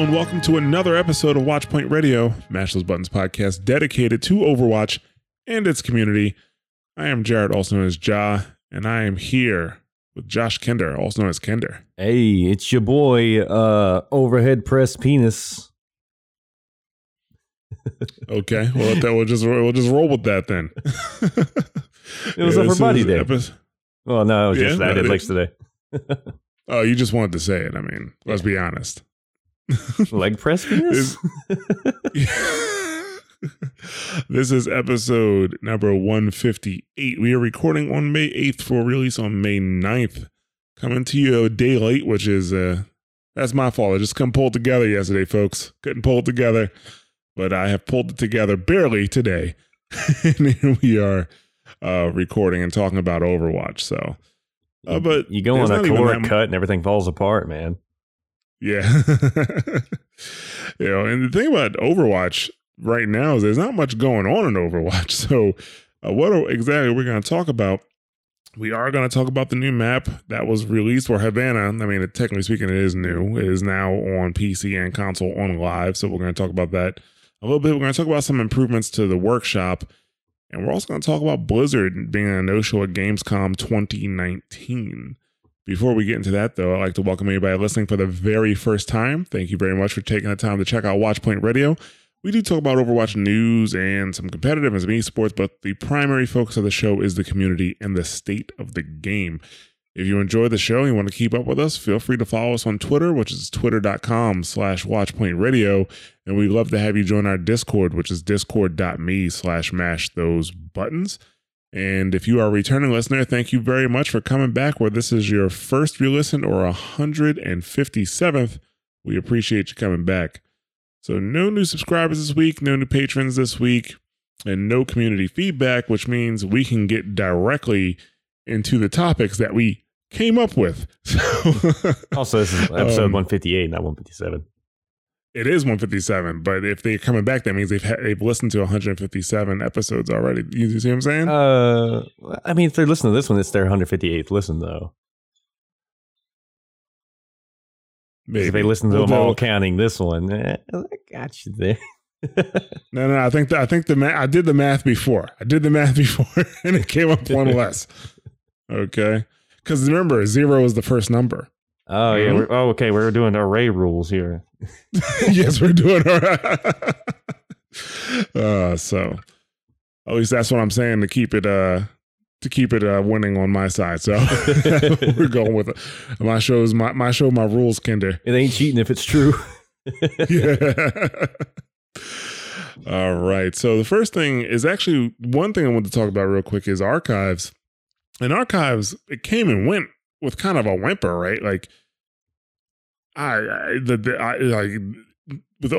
Hello and welcome to another episode of Watchpoint Radio, Mash Those Buttons podcast dedicated to Overwatch and its community. I am Jared, also known as Ja, and I am here with Josh Kinder, also known as Kinder. Hey, it's your boy, uh, overhead press penis. Okay, well that, we'll just we'll just roll with that then. It was Yeah, up for Buddy Day. Well, no, it was Yeah, just I did today. oh, you just wanted to say it. I mean, let's be honest. Leg press penis? this is episode number 158. We are recording on May 8th for release on May 9th. Coming to you a day late, which is uh that's my fault. I just couldn't pull it together yesterday, folks. Couldn't pull it together. But I have pulled it together barely today. and here we are uh recording and talking about Overwatch. So uh, but you go on a caloric cut and everything falls apart, man. Yeah. you know, and the thing about Overwatch right now is there's not much going on in Overwatch. So, uh, what are, exactly we're going to talk about? We are going to talk about the new map that was released for Havana. I mean, it, technically speaking, it is new. It is now on PC and console on live. So, we're going to talk about that a little bit. We're going to talk about some improvements to the workshop. And we're also going to talk about Blizzard being a no show at Gamescom 2019. Before we get into that, though, I'd like to welcome anybody listening for the very first time. Thank you very much for taking the time to check out Watchpoint Radio. We do talk about Overwatch news and some competitive and some esports, but the primary focus of the show is the community and the state of the game. If you enjoy the show and you want to keep up with us, feel free to follow us on Twitter, which is twitter.com slash watchpointradio. And we'd love to have you join our Discord, which is discord.me slash mash those buttons. And if you are a returning listener, thank you very much for coming back. Whether this is your first re-listen or 157th, we appreciate you coming back. So no new subscribers this week, no new patrons this week, and no community feedback, which means we can get directly into the topics that we came up with. So Also, this is episode Um, 158, not 157. It is 157, but if they're coming back, that means they've ha- they've listened to 157 episodes already. You see what I'm saying? Uh, I mean, if they're listening to this one, it's their 158th listen, though. 'Cause If they listen to We'll them all counting this one, eh, I got you there. No, no, I think the, I think the math. I did the math before. I did the math before, and it came up one less. Okay, because remember, zero is the first number. Oh, yeah. We're, oh, okay. We're doing array rules here. yes, we're doing all right. uh, so at least that's what I'm saying to keep it uh to keep it uh winning on my side. So we're going with it. My show is my my show, my rules, Kinder. It ain't cheating if it's true. yeah. All right. So the first thing is actually one thing I want to talk about real quick is archives. And archives, it came and went with kind of a whimper, right? Like I, I the, the I, like with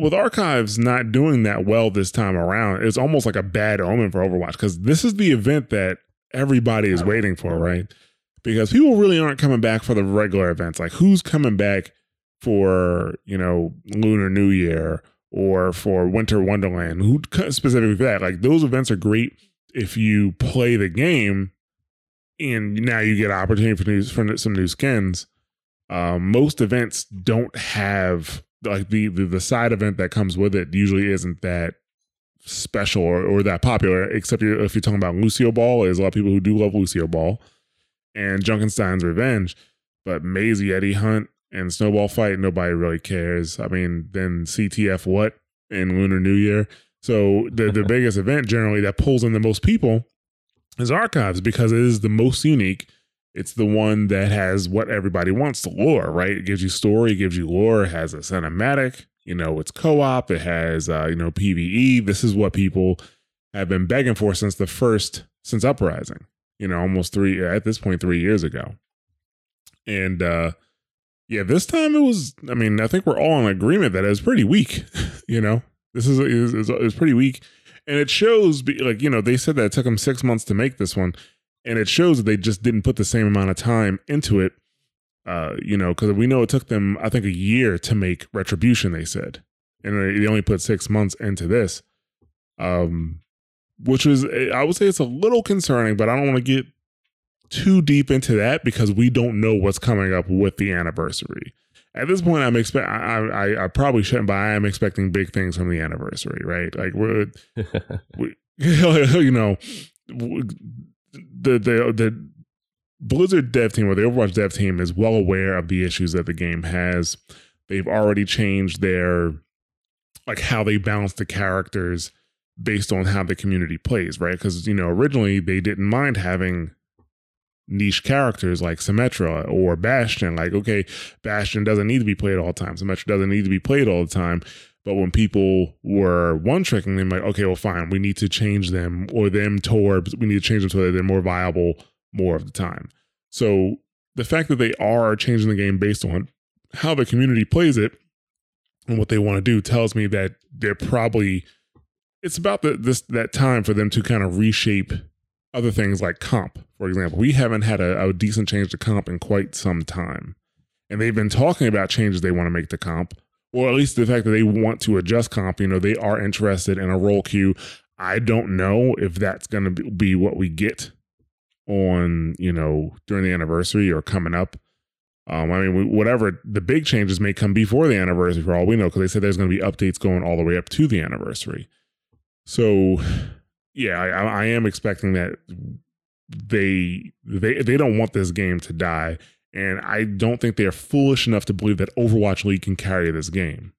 with archives not doing that well this time around, it's almost like a bad omen for Overwatch because this is the event that everybody is waiting for, right? Because people really aren't coming back for the regular events. Like who's coming back for you know Lunar New Year or for Winter Wonderland? Who specifically for that? Like those events are great if you play the game, and now you get opportunity for, new, for some new skins. Um, most events don't have like the, the the side event that comes with it usually isn't that special or, or that popular except you if you're talking about Lucio Ball there's a lot of people who do love Lucio Ball and Junkenstein's Revenge but Mei's Yeti Hunt and Snowball Fight nobody really cares. I mean then CTF what in Lunar New Year? So the the biggest event generally that pulls in the most people is Archives because it is the most unique It's the one that has what everybody wants the lore, right? It gives you story, it gives you lore, it has a cinematic, you know, it's co op, it has, uh, you know, PvE. This is what people have been begging for since the first, since Uprising, you know, almost three, at this point, three years ago. And, uh, yeah, this time it was, I mean, I think we're all in agreement that it was pretty weak, you know, this is, is, is pretty weak. And it shows, like, you know, they said that it took them six months to make this one and it shows that they just didn't put the same amount of time into it uh you know because we know it took them i think a year to make retribution they said. And they they only put six months into this. Um which was i would say it's a little concerning but i don't want to get too deep into that because we don't know what's coming up with the anniversary. At this point i'm expect I, I i probably shouldn't but i am expecting big things from the anniversary right? Like we're we, you know the the the Blizzard dev team or the Overwatch dev team is well aware of the issues that the game has. They've already changed their like how they balance the characters based on how the community plays, right? Because you know originally they didn't mind having niche characters like Symmetra or Bastion. Like, okay, Bastion doesn't need to be played all the time. Symmetra doesn't need to be played all the time. But when people were one tricking them, like, okay, well, fine, we need to change them or them towards, we need to change them so that they're more viable more of the time. So the fact that they are changing the game based on how the community plays it and what they want to do tells me that they're probably it's about the, this that time for them to kind of reshape other things like comp. For example, we haven't had a, a decent change to comp in quite some time, and they've been talking about changes they want to make to comp, or at least the fact that they want to adjust comp. You know, they are interested in a role queue. I don't know if that's going to be what we get on you know during the anniversary or coming up. Um, I mean, we, whatever the big changes may come before the anniversary for all we know, because they said there's going to be updates going all the way up to the anniversary. So, yeah, I, I am expecting that they they they don't want this game to die, and I don't think they're foolish enough to believe that Overwatch League can carry this game,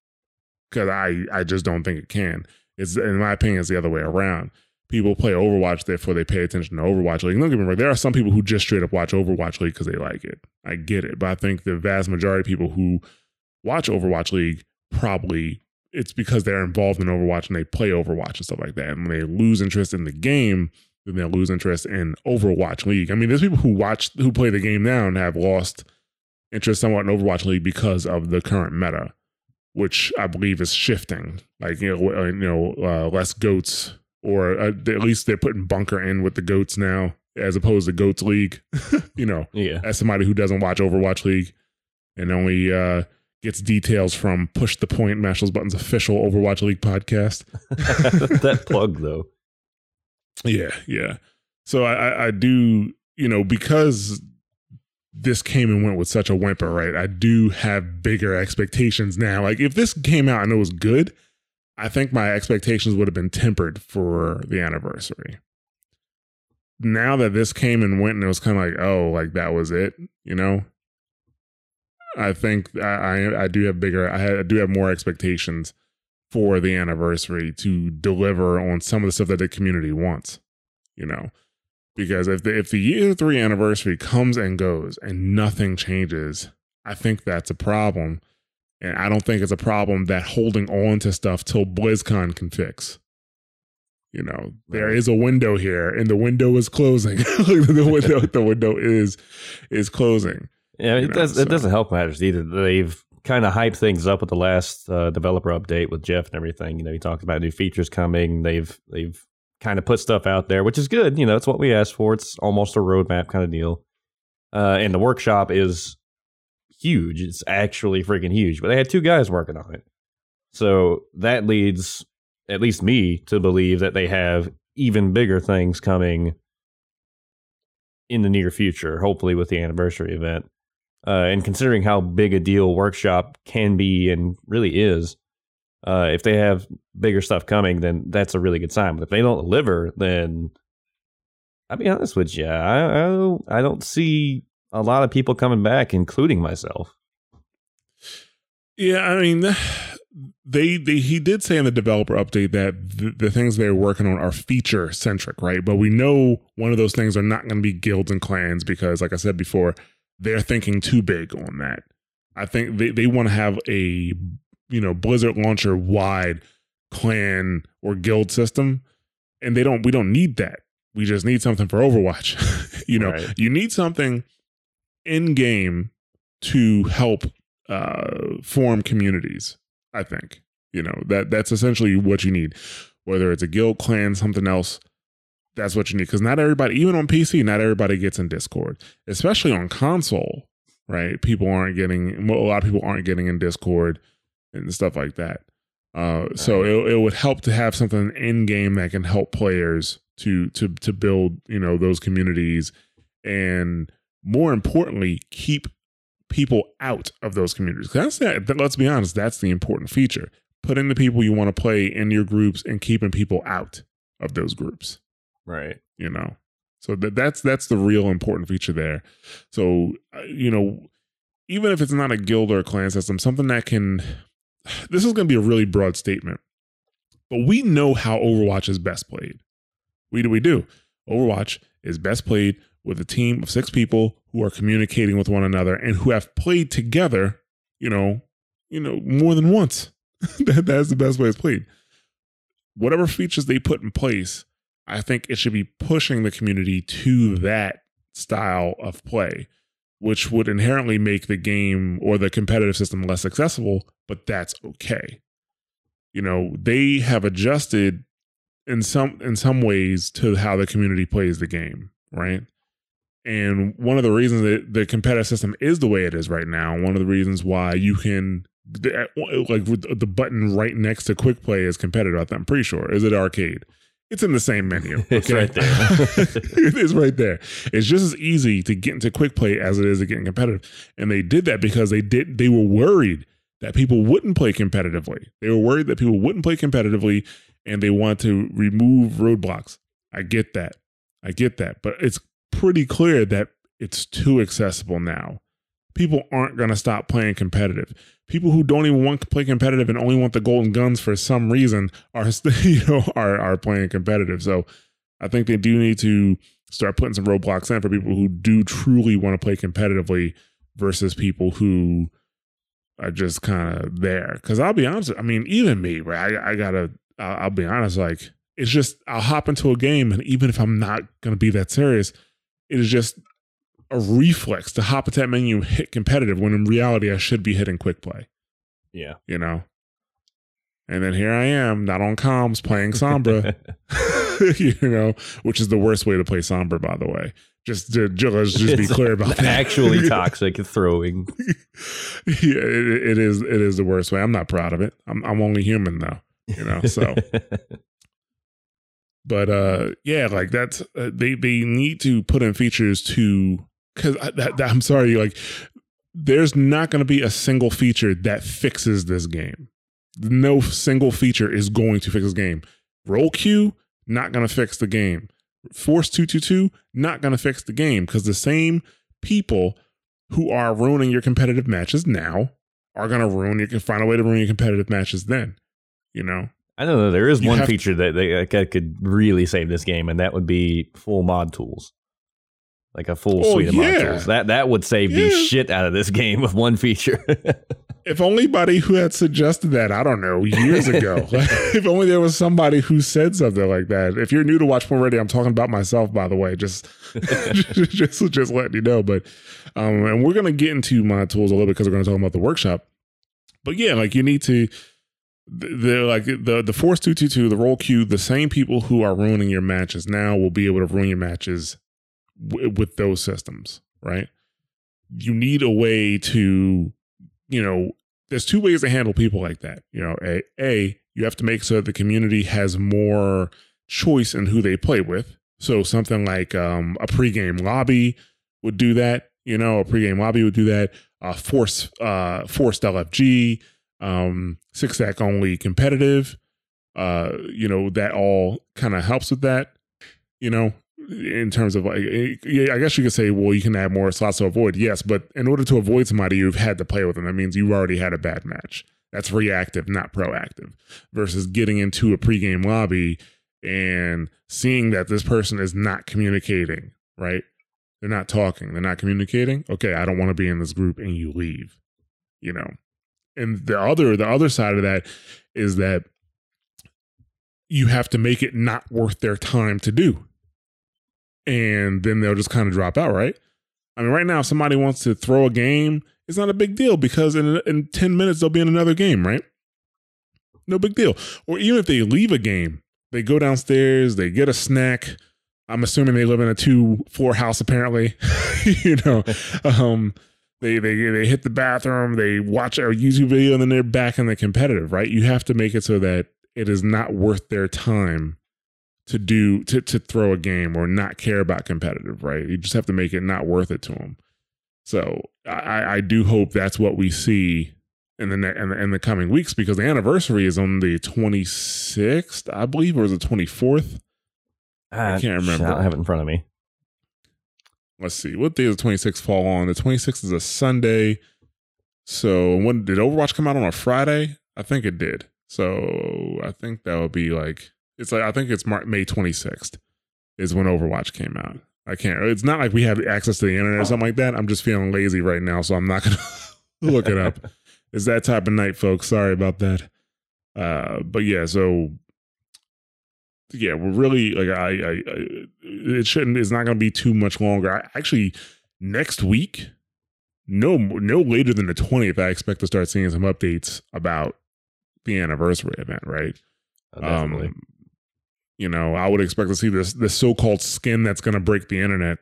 because I I just don't think it can. It's in my opinion, it's the other way around people play Overwatch, therefore they pay attention to Overwatch League. Don't get me wrong, there are some people who just straight up watch Overwatch League because they like it. I get it. But I think the vast majority of people who watch Overwatch League probably it's because they're involved in Overwatch and they play Overwatch and stuff like that. And when they lose interest in the game, then they'll lose interest in Overwatch League. I mean, there's people who watch who play the game now and have lost interest somewhat in Overwatch League because of the current meta, which I believe is shifting. Like you know, you know, uh, less goats or uh, at least they're putting bunker in with the goats now as opposed to goats league you know yeah. as somebody who doesn't watch overwatch league and only uh gets details from push the point mash those buttons official overwatch league podcast that plug though. Yeah yeah so I, I do you know because this came and went with such a whimper right i do have bigger expectations now like if this came out and it was good I think my expectations would have been tempered for the anniversary. Now that this came and went and it was kind of like, oh, like that was it, you know. I think I I, I do have bigger I, I do have more expectations for the anniversary to deliver on some of the stuff that the community wants, you know. Because if the if the year three anniversary comes and goes and nothing changes, I think that's a problem and I don't think it's a problem that holding on to stuff till BlizzCon can fix. You know, there is a window here, and the window is closing. the window, the window is is closing. Yeah, You it know, does. so- It doesn't help matters either. They've kind of hyped things up with the last uh, developer update with Jeff and everything. You know, he talked about new features coming. They've they've kind of put stuff out there, which is good. You know, it's what we asked for. It's almost a roadmap kind of deal. Uh, and the workshop is huge. It's actually freaking huge. But they had two guys working on it, so that leads at least me to believe that they have even bigger things coming in the near future. Hopefully, with the anniversary event. Uh, and considering how big a deal workshop can be and really is, uh, if they have bigger stuff coming, then that's a really good sign. But if they don't deliver, then I'll be honest with you, I, I, don't- I don't see a lot of people coming back, including myself. Yeah, I mean, they they he did say in the developer update that the, the things they're working on are feature centric, right? But we know one of those things are not going to be guilds and clans because, like I said before, they're thinking too big on that. I think they, they want to have a you know Blizzard launcher wide clan or guild system, and they don't. We don't need that. We just need something for Overwatch. you know, Right. you need something in game to help uh, form communities. I think you know that that's essentially what you need. Whether it's a guild, clan, something else, that's what you need. Because not everybody, even on PC, not everybody gets in Discord, especially on console. Right? People aren't getting. well, A lot of people aren't getting in Discord and stuff like that. Uh, so it, it would help to have something in game that can help players to to to build you know those communities and more importantly keep people out of those communities that's that that- let's be honest that's the important feature putting the people you want to play in your groups and keeping people out of those groups Right. you know. So that that's that's the real important feature there. So uh, you know even if it's not a guild or a clan system something that can this is going to be a really broad statement but we know how overwatch is best played. We do we do. Overwatch is best played with a team of six people who are communicating with one another and who have played together you know you know more than once. That, that's the best way it's played. Whatever features they put in place I think it should be pushing the community to mm-hmm. that style of play, which would inherently make the game or the competitive system less accessible, but that's okay. You know, they have adjusted in some in some ways to how the community plays the game, right? And one of the reasons that the competitive system is the way it is right now, one of the reasons why you can like with the button right next to quick play is competitive. I'm pretty sure. Is it arcade? It's in the same menu. It's right there. it is right there. It's just as easy to get into quick play as it is to get in competitive. And they did that because they did they were worried that people wouldn't play competitively. They were worried that people wouldn't play competitively and they want to remove roadblocks. I get that. I get that. But it's pretty clear that it's too accessible now. People aren't going to stop playing competitive. People who don't even want to play competitive and only want the golden guns for some reason are you know are are playing competitive. So I think they do need to start putting some roadblocks in for people who do truly want to play competitively versus people who are just kind of there. Because I'll be honest, I mean, even me, right? I, I gotta, I'll, I'll be honest, like it's just I'll hop into a game, and even if I'm not gonna be that serious, it is just a reflex to hop at that menu and hit competitive when in reality I should be hitting quick play, Yeah. you know. And then here I am, not on comms, playing Sombra. you know, which is the worst way to play Sombra, by the way. Just to, let's just be clear about that. Actually toxic throwing. yeah, it, it is. It is the worst way. I'm not proud of it. I'm, I'm only human though, you know. So, but uh, yeah, like that's uh, they they need to put in features to because that, that, I'm sorry, like there's not going to be a single feature that fixes this game. No single feature is going to fix this game. Role queue not going to fix the game. Force 222 not going to fix the game because the same people who are ruining your competitive matches now are going to ruin your can find a way to ruin your competitive matches then. You know, I don't know. There is You one feature that they that could really save this game, and that would be full mod tools, like a full Oh, suite of yeah. tools. That that would save the shit out of this game with one feature. if only anybody who had suggested that, I don't know, years ago. if only there was somebody who said something like that. If you're new to Watchpoint Radio, I'm talking about myself, by the way. Just, just, just, just letting you know. But, um, and we're gonna get into mod tools a little bit because we're gonna talk about the workshop. But yeah, like you need to. They're like the the force two two two the role queue. The same people who are ruining your matches now will be able to ruin your matches w- with those systems, right? You need a way to you know, there's two ways to handle people like that. You know, a, a you have to make sure the community has more choice in who they play with. So something like um, a pregame lobby would do that. You know, a pregame lobby would do that. Uh, force uh, forced LFG, um, six stack only competitive. Uh, you know, that all kind of helps with that. You know, in terms of like, eh, I guess you could say, well, you can add more slots to avoid. Yes, but in order to avoid somebody, you've had to play with them. That means you already had a bad match. That's reactive, not proactive. Versus getting into a pregame lobby and seeing that this person is not communicating, right? They're not talking, they're not communicating. Okay, I don't want to be in this group and you leave. You know. And the other the other side of that is that you have to make it not worth their time to do. And then they'll just kind of drop out, right? I mean, right now, if somebody wants to throw a game, it's not a big deal because in, in 10 minutes, they'll be in another game, right? No big deal. Or even if they leave a game, they go downstairs, they get a snack. I'm assuming they live in a two floor house, apparently. you know, um, they, they, they hit the bathroom, they watch a YouTube video, and then they're back in the competitive, right? You have to make it so that it is not worth their time to do to to throw a game or not care about competitive, right? You just have to make it not worth it to them. So I, I do hope that's what we see in the, ne- in the in the coming weeks because the anniversary is on the 26th, I believe, or is it 24th? I ah, can't remember. I have it in front of me. Let's see. What day does the 26th fall on? The 26th is a Sunday. So when did Overwatch come out on a Friday? I think it did. So I think that would be like it's like I think it's Mar- May 26th is when Overwatch came out. I can't. It's not like we have access to the internet or something like that. I'm just feeling lazy right now, so I'm not gonna look it up. It's that type of night, folks. Sorry about that. Uh, but yeah, so yeah, we're really like I, I, I it shouldn't. It's not gonna be too much longer. I actually next week, no, no later than the 20th, I expect to start seeing some updates about the anniversary event. Right. Uh, definitely. Um, you know, I would expect to see this this so called skin that's going to break the internet.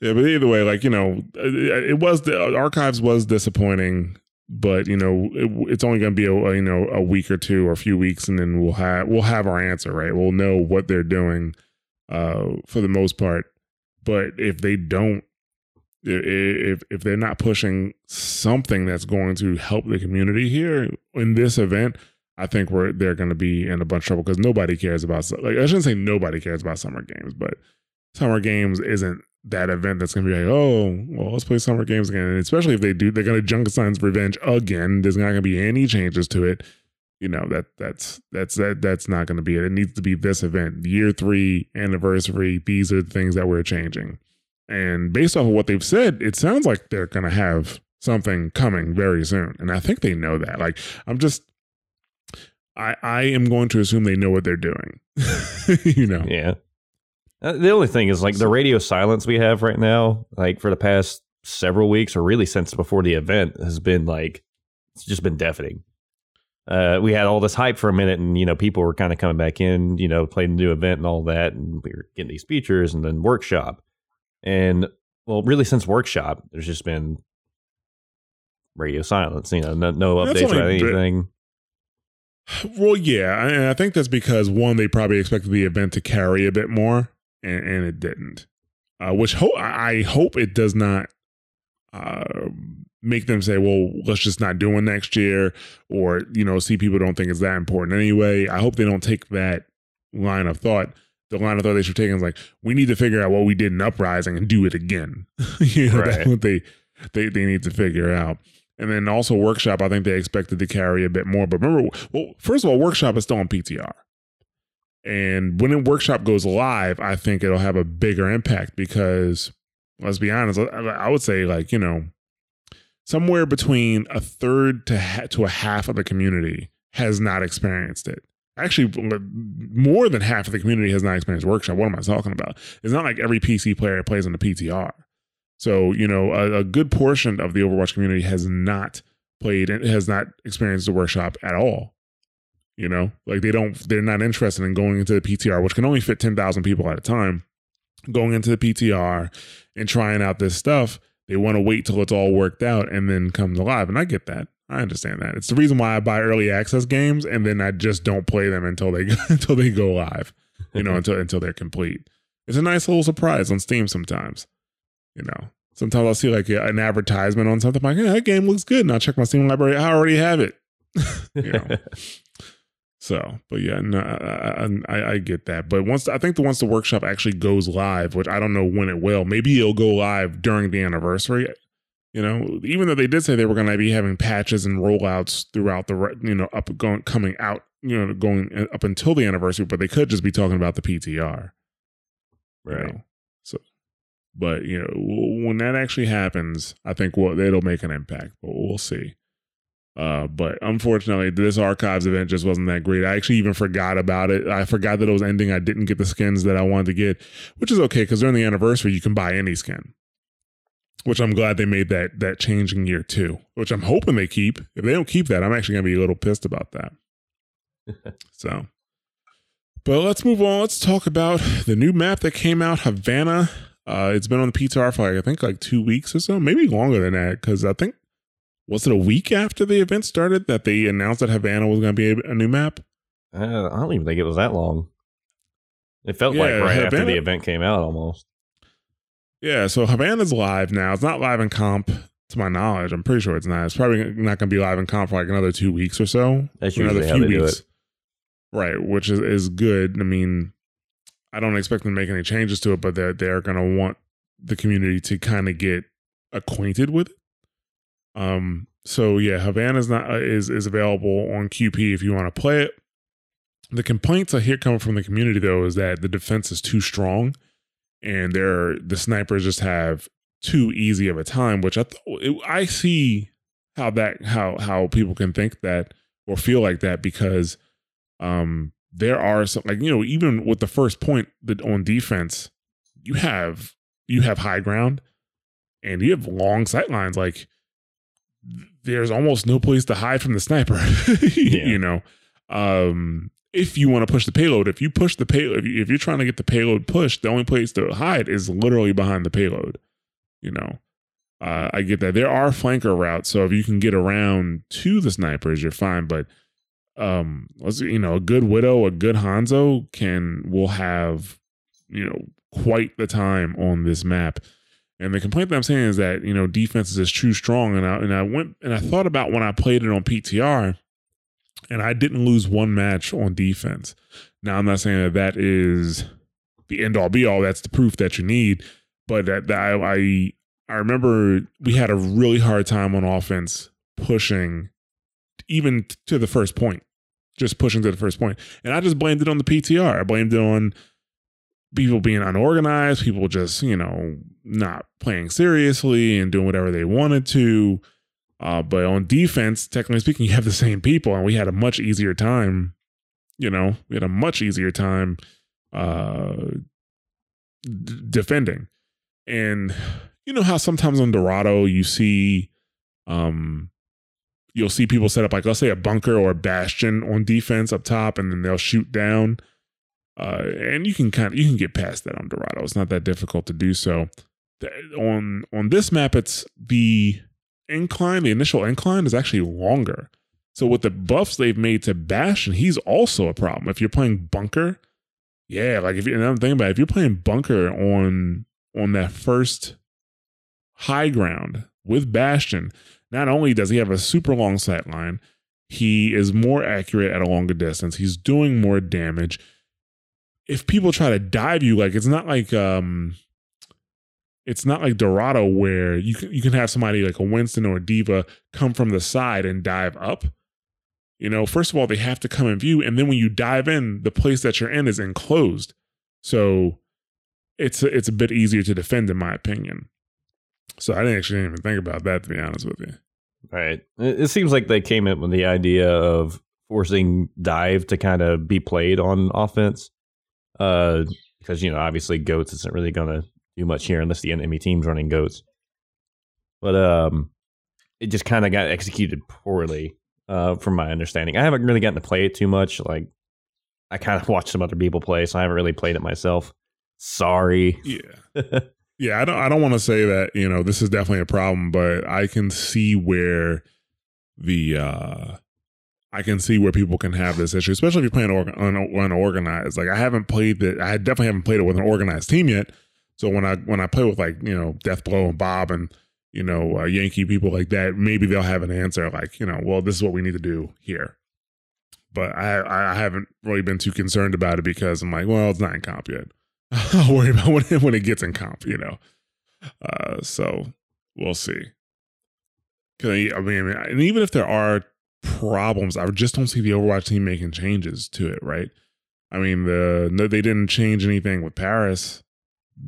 Yeah, but either way, like you know, it, it was the archives was disappointing, but you know, it, it's only going to be a, a you know a week or two or a few weeks, and then we'll have we'll have our answer, right? We'll know what they're doing, uh, for the most part. But if they don't, if if they're not pushing something that's going to help the community here in this event, I think we're they're going to be in a bunch of trouble because nobody cares about like I shouldn't say nobody cares about summer games, but summer games isn't that event that's going to be like oh well let's play summer games again, and especially if they do they're going to Junkenstein's Revenge again. There's not going to be any changes to it. You know that that's that's that that's not going to be it. It needs to be this event, year three anniversary. These are the things that we're changing, and based off of what they've said, it sounds like they're going to have something coming very soon, and I think they know that. Like I'm just I, I am going to assume they know what they're doing. you know? Yeah. Uh, the only thing is like the radio silence we have right now, like for the past several weeks or really since before the event has been like, it's just been deafening. Uh, we had all this hype for a minute and, you know, people were kind of coming back in, you know, playing the new event and all that. And we were getting these features and then workshop. And well, really since workshop, there's just been radio silence, you know, no, no updates about anything. Well, yeah, and I think that's because one, they probably expected the event to carry a bit more, and, and it didn't. Uh, which ho- I hope it does not uh, make them say, "Well, let's just not do one next year," or you know, see people don't think it's that important anyway. I hope they don't take that line of thought. The line of thought they should take is like, we need to figure out what we did in Uprising and do it again. you know, right. that's what they they they need to figure out. And then also workshop, I think they expected to carry a bit more. But remember, well, first of all, workshop is still on PTR. And when a workshop goes live, I think it'll have a bigger impact because let's be honest, I would say like, you know, somewhere between a third to ha- to a half of the community has not experienced it. Actually, more than half of the community has not experienced workshop. What am I talking about? It's not like every PC player plays on the PTR. So, you know, a, a, good portion of the Overwatch community has not played and has not experienced the workshop at all. You know, like they don't, they're not interested in going into the PTR, which can only fit 10,000 people at a time. Going into the PTR and trying out this stuff, they want to wait till it's all worked out and then come to live. And I get that. I understand that. It's the reason why I buy early access games and then I just don't play them until they until they go live. You know, until until they're complete. It's a nice little surprise on Steam sometimes. You know, sometimes I'll see like a, an advertisement on something I'm like, yeah, that game looks good, and I'll check my Steam library. I already have it. you know. so, but yeah, no, I, I, I get that. But once I think the once the workshop actually goes live, which I don't know when it will, maybe it'll go live during the anniversary You know, even though they did say they were going to be having patches and rollouts throughout the you know up going coming out you know going uh, up until the anniversary, but they could just be talking about the PTR. you Right. know? But you know, when that actually happens, I think well, it'll make an impact. But we'll see. Uh, but unfortunately, this archives event just wasn't that great. I actually even forgot about it. I forgot that it was ending. I didn't get the skins that I wanted to get, which is okay because during the anniversary you can buy any skin. Which I'm glad they made that that change in year two. Which I'm hoping they keep. If they don't keep that, I'm actually gonna be a little pissed about that. so, but let's move on. Let's talk about the new map that came out, Havana. Uh, it's been on the PTR for like, I think like two weeks or so, maybe longer than that. Because I think was it a week after the event started that they announced that Havana was going to be a, a new map? Uh, I don't even think it was that long. It felt Yeah, like right after the event came out almost. Yeah, so Havana's live now. It's not live in comp, to my knowledge. I'm pretty sure it's not. It's probably not going to be live in comp for like another two weeks or so. That's Another usually how they do it. Right, which is, is good. I mean, I don't expect them to make any changes to it, but they're they're gonna want the community to kind of get acquainted with it. Um. So yeah, Havana is not uh, is is available on QP if you want to play it. The complaints I hear coming from the community though is that the defense is too strong, and they're the snipers just have too easy of a time. Which I th- I see how that how how people can think that or feel like that because um there are some like you know even with the first point that on defense you have you have high ground and you have long sight lines like there's almost no place to hide from the sniper Yeah. you know um if you want to push the payload if you push the payload if, you, if you're trying to get the payload pushed the only place to hide is literally behind the payload you know uh, I get that there are flanker routes, so if you can get around to the snipers, you're fine. But um, let's you know, a good widow, a good Hanzo can will have you know quite the time on this map. And the complaint that I'm saying is that you know defense is too strong, and I and I went and I thought about when I played it on PTR, and I didn't lose one match on defense. Now I'm not saying that that is the end all be all. That's the proof that you need, but that, that I, I I remember we had a really hard time on offense pushing even to the first point, just pushing to the first point. And I just blamed it on the PTR. I blamed it on people being unorganized, people just, you know, not playing seriously and doing whatever they wanted to. Uh, but on defense, technically speaking, you have the same people, and we had a much easier time. You know, we had a much easier time uh, d- defending. And you know how sometimes on Dorado you see, um, you'll see people set up like let's say a bunker or a bastion on defense up top, and then they'll shoot down. Uh, and you can kind of you can get past that on Dorado. It's not that difficult to do so. The- on on this map, it's the incline. The initial incline is actually longer. So with the buffs they've made to Bastion, he's also a problem. If you're playing bunker, yeah, like if you another thing about it, if you're playing bunker on on that first high ground with Bastion, not only does he have a super long sight line, he is more accurate at a longer distance. He's doing more damage. If people try to dive you, like it's not like um it's not like Dorado where you can you can have somebody like a Winston or a D.Va come from the side and dive up. You know, first of all, they have to come in view, and then when you dive in, the place that you're in is enclosed. So it's it's a bit easier to defend, in my opinion. So I didn't actually even think about that, to be honest with you. Right. It, seems like they came up with the idea of forcing dive to kind of be played on offense. Uh, because you know, obviously, goats isn't really going to do much here unless the enemy team's running goats. But um, it just kind of got executed poorly, uh, from my understanding. I haven't really gotten to play it too much. Like, I kind of watched some other people play, so I haven't really played it myself. Sorry. Yeah. Yeah, I don't I don't want to say that, you know, this is definitely a problem, but I can see where the uh I can see where people can have this issue, especially if you're playing un- unorganized. Like I haven't played that. I definitely haven't played it with an organized team yet. So when I when I play with like you know Death Blow and Bob and you know uh, Yankee people like that, maybe they'll have an answer like you know, well, this is what we need to do here. But I I haven't really been too concerned about it because I'm like, well, it's not in comp yet. I'll worry about when it, when it gets in comp, you know. Uh, so we'll see. I mean, and even if there are problems, I just don't see the Overwatch team making changes to it, right? I mean, the no, they didn't change anything with Paris.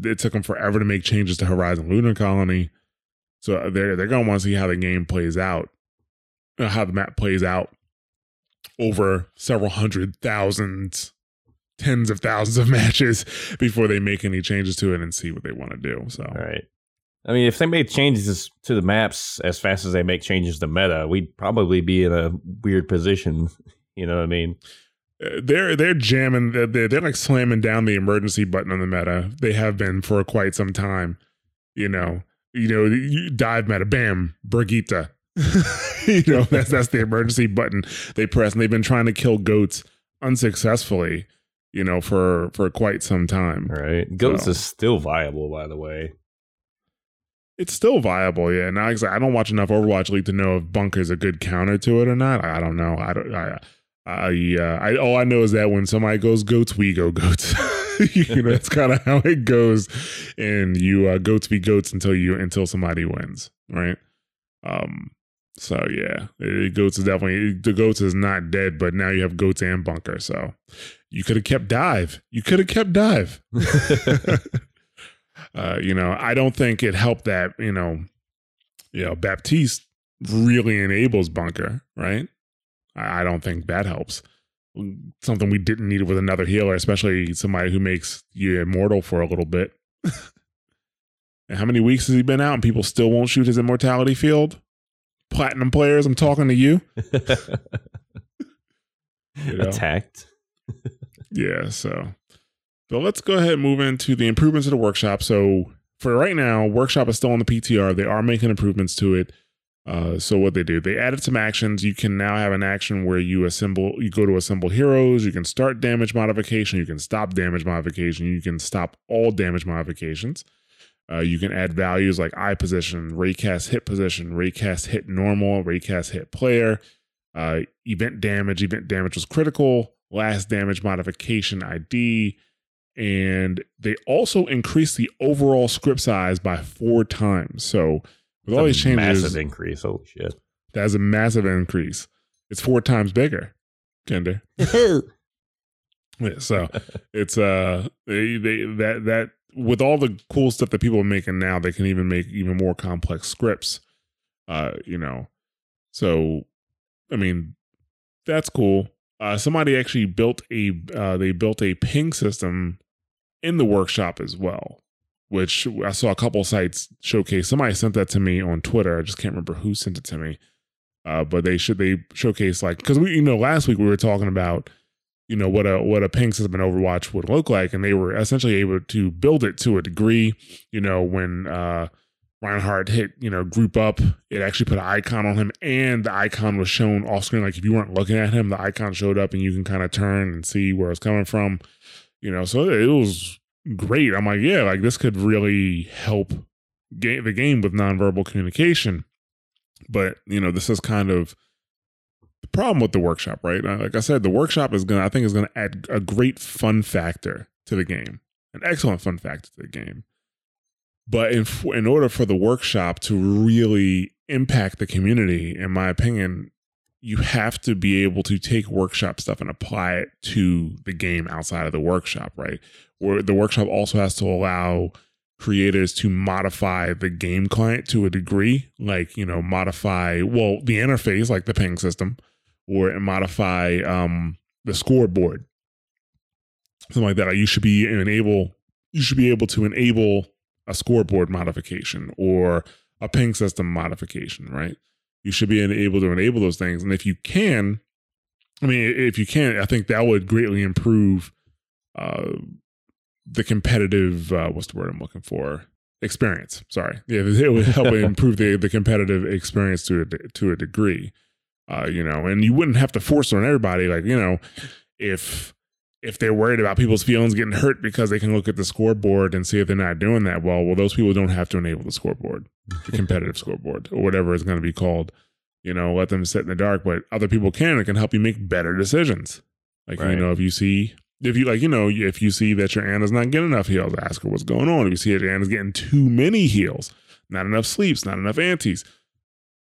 It took them forever to make changes to Horizon Lunar Colony, so they're they're gonna want to see how the game plays out, uh, how the map plays out over several hundred thousands, tens of thousands of matches before they make any changes to it and see what they want to do. So, All right. I mean, if they made changes to the maps as fast as they make changes to meta, we'd probably be in a weird position. You know what I mean? Uh, they're they're jamming they're, they're they're like slamming down the emergency button on the meta they have been for quite some time you know you know you dive meta bam Brigitte. you know that's that's the emergency button they press and they've been trying to kill goats unsuccessfully you know for for quite some time Right. Goats So- is still viable, by the way. it's still viable yeah now like I i don't watch enough overwatch league to know if bunker's a good counter to it or not i, I don't know i don't i I, uh, I all I know is that when somebody goes goats, we go goats. you know, that's kind of how it goes, and you uh, goats be goats until you until somebody wins, right? Um, so yeah, goats is definitely the goats is not dead, but now you have goats and bunker. So you could have kept dive. You could have kept dive. uh, you know, I don't think it helped that you know, you know, Baptiste really enables bunker, right? I I don't think that helps. Something we didn't need with another healer, especially somebody who makes you immortal for a little bit. and how many weeks has he been out and people still won't shoot his immortality field? Platinum players, I'm talking to you. You know? Attacked. Yeah, so but let's go ahead and move into the improvements of the workshop. So for right now, workshop is still on the PTR. They are making improvements to it. Uh, so what they do, they added some actions. You can now have an action where you assemble, you go to assemble heroes. You can start damage modification. You can stop damage modification. You can stop all damage modifications. Uh, you can add values like eye position, raycast hit position, raycast hit normal, raycast hit player, uh, event damage. Event damage was critical. Last damage modification ID, and they also increased the overall script size by four times. So with all these It's a changes, Massive increase. Holy shit. that's a massive increase. It's four times bigger, Kinder. Yeah, so it's uh they, they that that with all the cool stuff that people are making now, they can even make even more complex scripts. Uh, you know. So I mean, that's cool. Uh somebody actually built a uh they built a ping system in the workshop as well, which I saw a couple sites showcase. Somebody sent that to me on Twitter. I just can't remember who sent it to me. Uh, but they should they showcase like because we you know last week we were talking about you know what a what a ping system in Overwatch would look like, and they were essentially able to build it to a degree. You know when uh, Reinhardt hit you know group up, it actually put an icon on him, and the icon was shown off screen. Like if you weren't looking at him, the icon showed up, and you can kind of turn and see where it's coming from. You know, so it was great. I'm like, yeah, like this could really help the game with nonverbal communication. But you know, this is kind of the problem with the workshop, right? Like I said, the workshop is gonna, I think, is gonna add a great fun factor to the game, an excellent fun factor to the game. But in in order for the workshop to really impact the community, in my opinion, you have to be able to take workshop stuff and apply it to the game outside of the workshop, right? Where the workshop also has to allow creators to modify the game client to a degree, like you know, modify well the interface, like the ping system, or modify um the scoreboard, something like that. You should be enable, you should be able to enable a scoreboard modification or a ping system modification, right? You should be able to enable those things, and if you can, I mean, if you can, I think that would greatly improve uh, the competitive. Uh, what's the word I'm looking for? Experience. Sorry, yeah, it would help improve the the competitive experience to a to a degree. Uh, you know, and you wouldn't have to force it on everybody. Like you know, if if they're worried about people's feelings getting hurt because they can look at the scoreboard and see if they're not doing that well, well, those people don't have to enable the scoreboard, the competitive scoreboard, or whatever it's going to be called. You know, let them sit in the dark, but other people can. It can help you make better decisions. Like you know, if you see, if you like, you know, if you see that your Ana's not getting enough heals, ask her what's going on. If you see that your Ana's getting too many heals, not enough sleeps, not enough antis,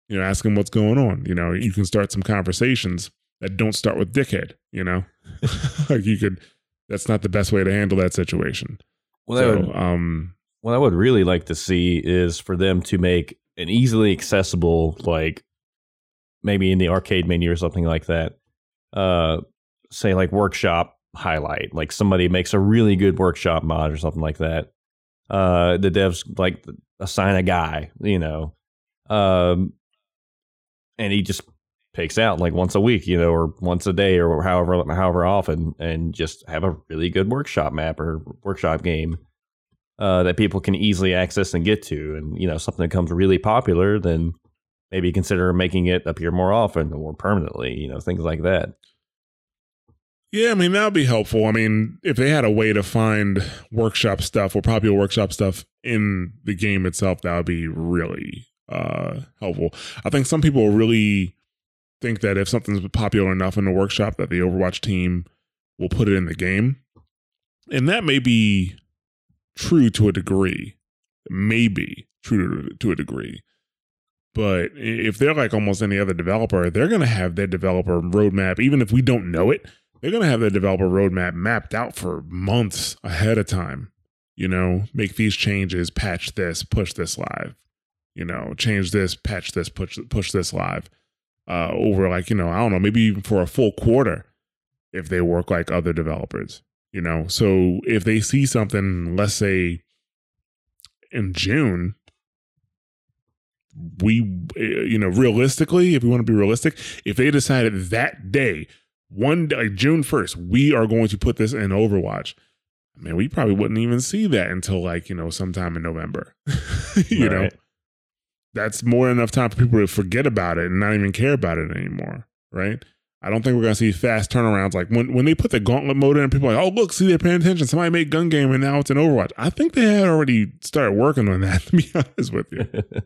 You know, ask them what's going on. You know, you can start some conversations that don't start with dickhead. You know, like you could. That's not the best way to handle that situation. Well, so, would, um, what I would really like to see is for them to make an easily accessible, like maybe in the arcade menu or something like that. Uh, say like workshop highlight, like somebody makes a really good workshop mod or something like that. Uh, the devs like assign a guy, you know, um, and he just picks out like once a week, you know, or once a day, or however however often, and just have a really good workshop map or workshop game uh, that people can easily access and get to. And you know, something that becomes really popular, then maybe consider making it appear more often or permanently. You know, things like that. Yeah, I mean that would be helpful. I mean, if they had a way to find workshop stuff or popular workshop stuff in the game itself, that would be really uh helpful. I think some people really think that if something's popular enough in the workshop that the Overwatch team will put it in the game. And that may be true to a degree. Maybe true to, to a degree. But if they're like almost any other developer, they're going to have their developer roadmap, even if we don't know it, they're going to have their developer roadmap mapped out for months ahead of time. You know, make these changes, patch this, push this live. You know, change this, patch this, push push this live. Uh, over like you know, I don't know, maybe even for a full quarter, if they work like other developers. You know, so if they see something, let's say in June, we, eh, you know, realistically, if we want to be realistic, if they decided that day one day, June 1st, we are going to put this in Overwatch. I mean, we probably wouldn't even see that until like, you know, sometime in November. you right. know, that's more than enough time for people to forget about it and not even care about it anymore. Right. I don't think we're gonna see fast turnarounds. Like when, when they put the gauntlet mode in, people are like, oh look, see they're paying attention. Somebody made gun game and now it's in Overwatch. I think they had already started working on that, to be honest with you.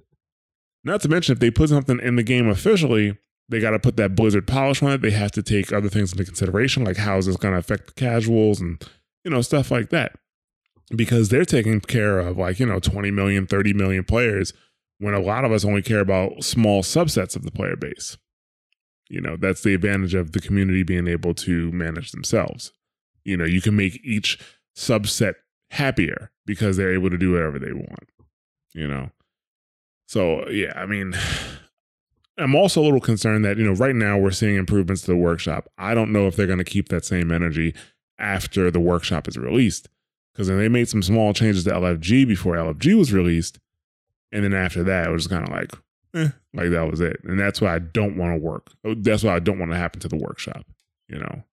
Not to mention if they put something in the game officially, they got to put that Blizzard polish on it. They have to take other things into consideration, like how is this going to affect the casuals and, you know, stuff like that. Because they're taking care of like, you know, 20 million, 30 million players when a lot of us only care about small subsets of the player base. You know, that's the advantage of the community being able to manage themselves. You know, you can make each subset happier because they're able to do whatever they want, you know. So, yeah, I mean, I'm also a little concerned that, you know, right now we're seeing improvements to the workshop. I don't know if they're going to keep that same energy after the workshop is released. Because then they made some small changes to LFG before LFG was released. And then after that, it was kind of like, eh, like that was it. And that's why I don't want to work. That's why I don't want to happen to the workshop, you know?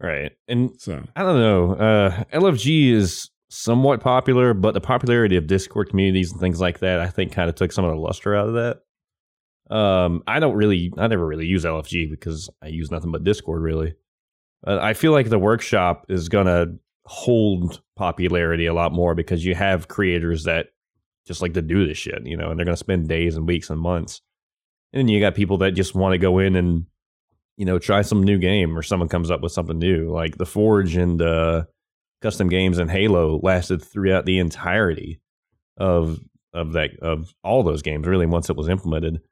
Right. And so I don't know. Uh, LFG is somewhat popular, but the popularity of Discord communities and things like that, I think kind of took some of the luster out of that. Um, I don't really, I never really use LFG because I use nothing but Discord really. Uh, I feel like the workshop is gonna hold popularity a lot more because you have creators that just like to do this shit, you know, and they're gonna spend days and weeks and months. And then you got people that just want to go in and, you know, try some new game or someone comes up with something new. Like the Forge and uh, custom games and Halo lasted throughout the entirety of of that of all those games really once it was implemented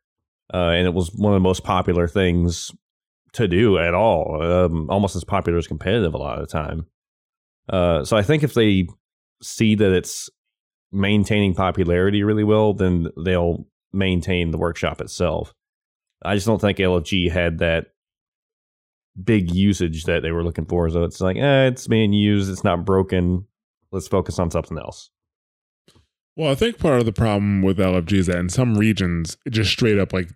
uh, and it was one of the most popular things to do at all. Um, almost as popular as competitive a lot of the time. Uh, so I think if they see that it's maintaining popularity really well, then they'll maintain the workshop itself. I just don't think LFG had that big usage that they were looking for. So it's like, eh, it's being used, it's not broken. Let's focus on something else. Well, I think part of the problem with LFG is that in some regions, it just straight up like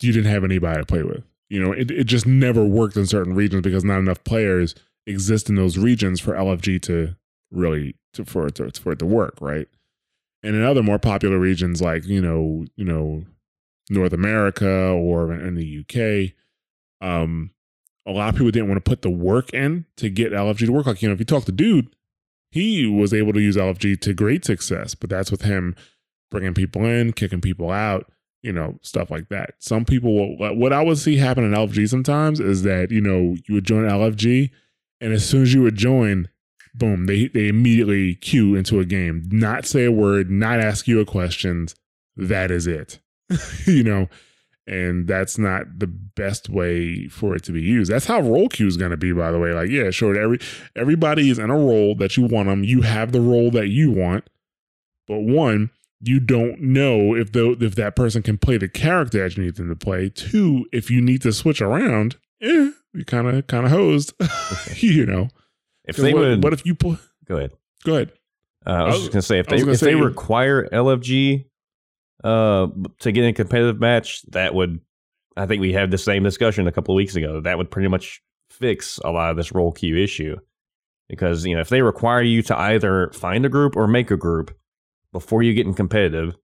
you didn't have anybody to play with. You know, it, it just never worked in certain regions because not enough players exist in those regions for LFG to really to for it to for it to work, right? And in other more popular regions like, you know, you know, North America or in the UK, um, a lot of people didn't want to put the work in to get LFG to work. Like, you know, if you talk to dude, he was able to use LFG to great success, but that's with him bringing people in, kicking people out, you know, stuff like that. Some people will, what I would see happen in LFG sometimes is that, you know, you would join LFG and as soon as you would join, boom, they, they immediately queue into a game, not say a word, not ask you a question. That is it, you know? and that's not the best way for it to be used. That's how role queue is going to be, by the way. Like, yeah, sure, every everybody is in a role that you want them. You have the role that you want, but one, you don't know if the if that person can play the character that you need them to play. Two, if you need to switch around, eh, you kind of kind of hosed, you know. If they what, would what if you pull? go ahead. Go ahead. Uh, I was I just gonna say if they if they require LFG uh to get in a competitive match, that would I think we had the same discussion a couple of weeks ago. That would pretty much fix a lot of this role queue issue. Because, you know, if they require you to either find a group or make a group before you get in competitive,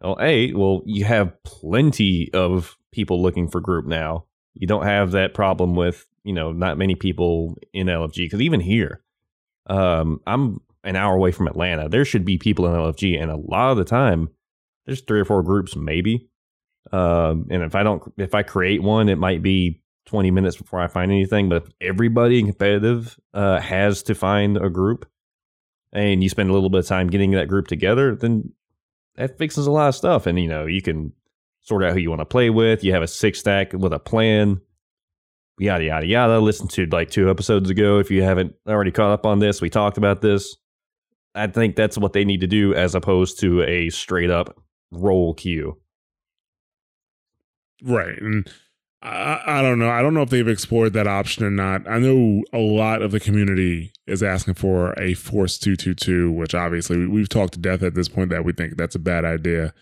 well, A, well, you have plenty of people looking for group now. You don't have that problem with, you know, not many people in LFG. Because even here, um, I'm an hour away from Atlanta. There should be people in LFG, and a lot of the time, there's three or four groups, maybe. Um, and if I don't, if I create one, it might be 20 minutes before I find anything. But if everybody in competitive uh, has to find a group, and you spend a little bit of time getting that group together, then that fixes a lot of stuff. And you know, you can sort out who you want to play with. You have a six stack with a plan. Yada yada yada. Listen to like two episodes ago if you haven't already caught up on this. We talked about this. I think that's what they need to do as opposed to a straight up role queue. Right. And I, don't know. I don't know if they've explored that option or not. I know a lot of the community is asking for a Force 222, which obviously we- we've talked to death at this point that we think that's a bad idea.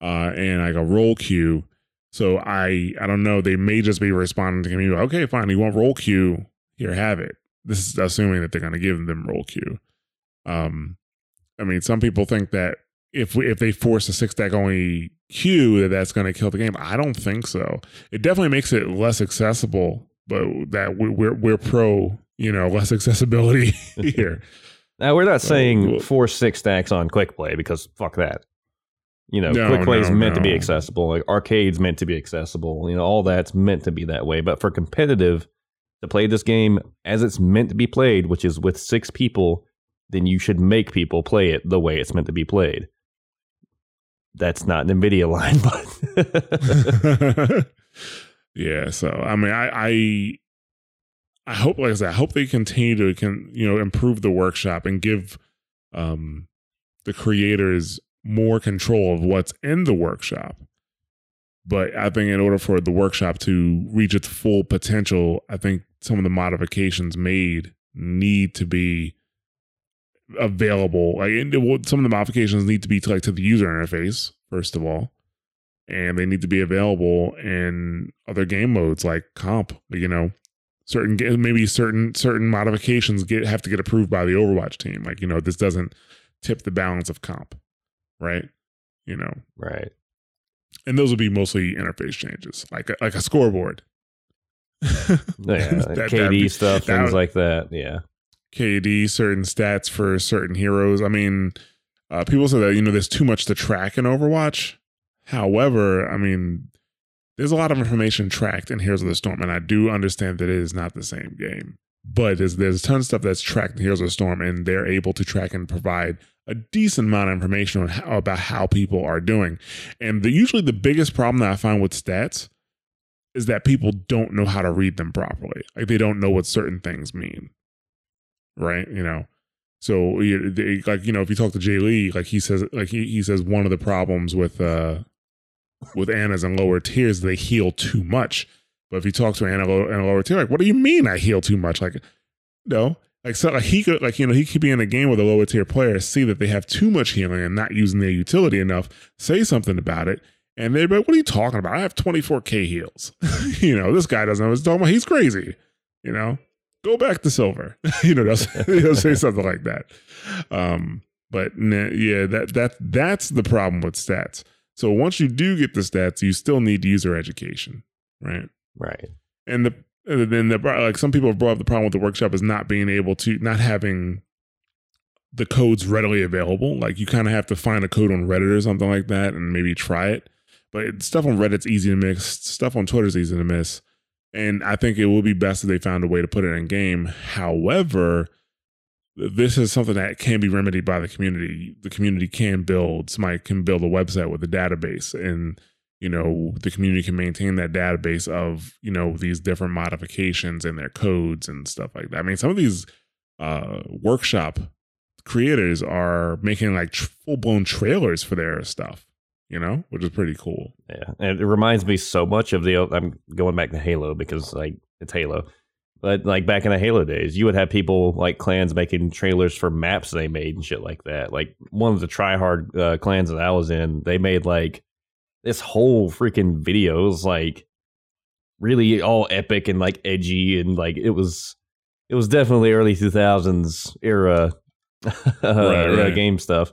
Uh, and like a role queue. So I I don't know. They may just be responding to community. Okay, fine. You want role queue? Here, have it. This is assuming that they're going to give them role queue. Um, I mean, some people think that if we, if they force a six stack only queue, that that's going to kill the game. I don't think so. It definitely makes it less accessible, but that we- we're we're pro, you know, less accessibility here. Now we're not So, saying well- four six stacks on quick play because fuck that. You know, No, quick play is no, meant to be accessible. Like arcade's meant to be accessible. You know, all that's meant to be that way. But for competitive, to play this game as it's meant to be played, which is with six people, then you should make people play it the way it's meant to be played. That's not an Nvidia line, but yeah. So I mean, I I I hope, like I said, I hope they continue to can you know improve the workshop and give um the creators more control of what's in the workshop. But I think in order for the workshop to reach its full potential, I think some of the modifications made need to be available. Like will- some of the modifications need to be to like to the user interface first of all, and they need to be available in other game modes like comp. You know, certain maybe certain certain modifications get have to get approved by the Overwatch team. Like you know, this doesn't tip the balance of comp, right? You know, right. and those would be mostly interface changes, like a, like a scoreboard. Yeah, That- KD be- stuff, things would- like that. Yeah. KD, certain stats for certain heroes. I mean, uh, people say that you know there's too much to track in Overwatch. However, I mean, there's a lot of information tracked in Heroes of the Storm, and I do understand that it is not the same game. But there's there's a ton of stuff that's tracked in Heroes of the Storm, and they're able to track and provide a decent amount of information on how, about how people are doing. And the, usually the biggest problem that I find with stats is that people don't know how to read them properly. Like they don't know what certain things mean right? You know, so they- like you know, if you talk to Jay Lee, like he says, like he, he says one of the problems with uh with Anas and lower tiers, they heal too much. But if you talk to Ana in a lower tier, like, what do you mean I heal too much? Like, no. Like so, like he could, like you know, he could be in a game with a lower tier player, see that they have too much healing and not using their utility enough, say something about it, and they're like, "What are you talking about? I have 24k heals." you know, this guy doesn't know what he's talking about. He's crazy. You know, go back to silver. you know, they'll, they'll say something like that. Um, but nah, yeah, that that that's the problem with stats. So once you do get the stats, you still need user education, right? Right. And the and then the like some people have brought up the problem with the workshop is not being able to not having the codes readily available. Like you kind of have to find a code on Reddit or something like that and maybe try it. But stuff on Reddit's easy to miss. Stuff on Twitter's easy to miss. And I think it would be best if they found a way to put it in game. However, this is something that can be remedied by the community. The community can build, somebody can build a website with a database and you know the community can maintain that database of you know these different modifications and their codes and stuff like that. I mean, some of these uh, workshop creators are making like tr- full blown trailers for their stuff, you know, which is pretty cool. Yeah, and it reminds me so much of the. I'm going back to Halo because like it's Halo, but like back in the Halo days, you would have people like clans making trailers for maps they made and shit like that. Like one of the tryhard uh, clans that I was in, they made like this whole freaking video. It was like really all epic and like edgy and like it was. It was definitely early 2000s era Right, uh, right. game stuff.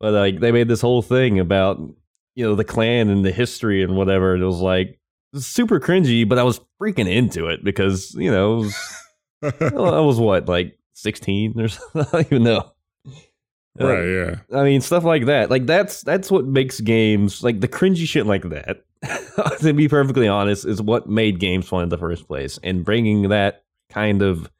But like they made this whole thing about you know the clan and the history and whatever. And it was like it was super cringy, but I was freaking into it because you know it was, I was what like sixteen or something. I don't even know. Uh, right? Yeah. I mean stuff like that. Like that's that's what makes games like the cringy shit like that. to be perfectly honest, is what made games fun in the first place, and bringing that kind of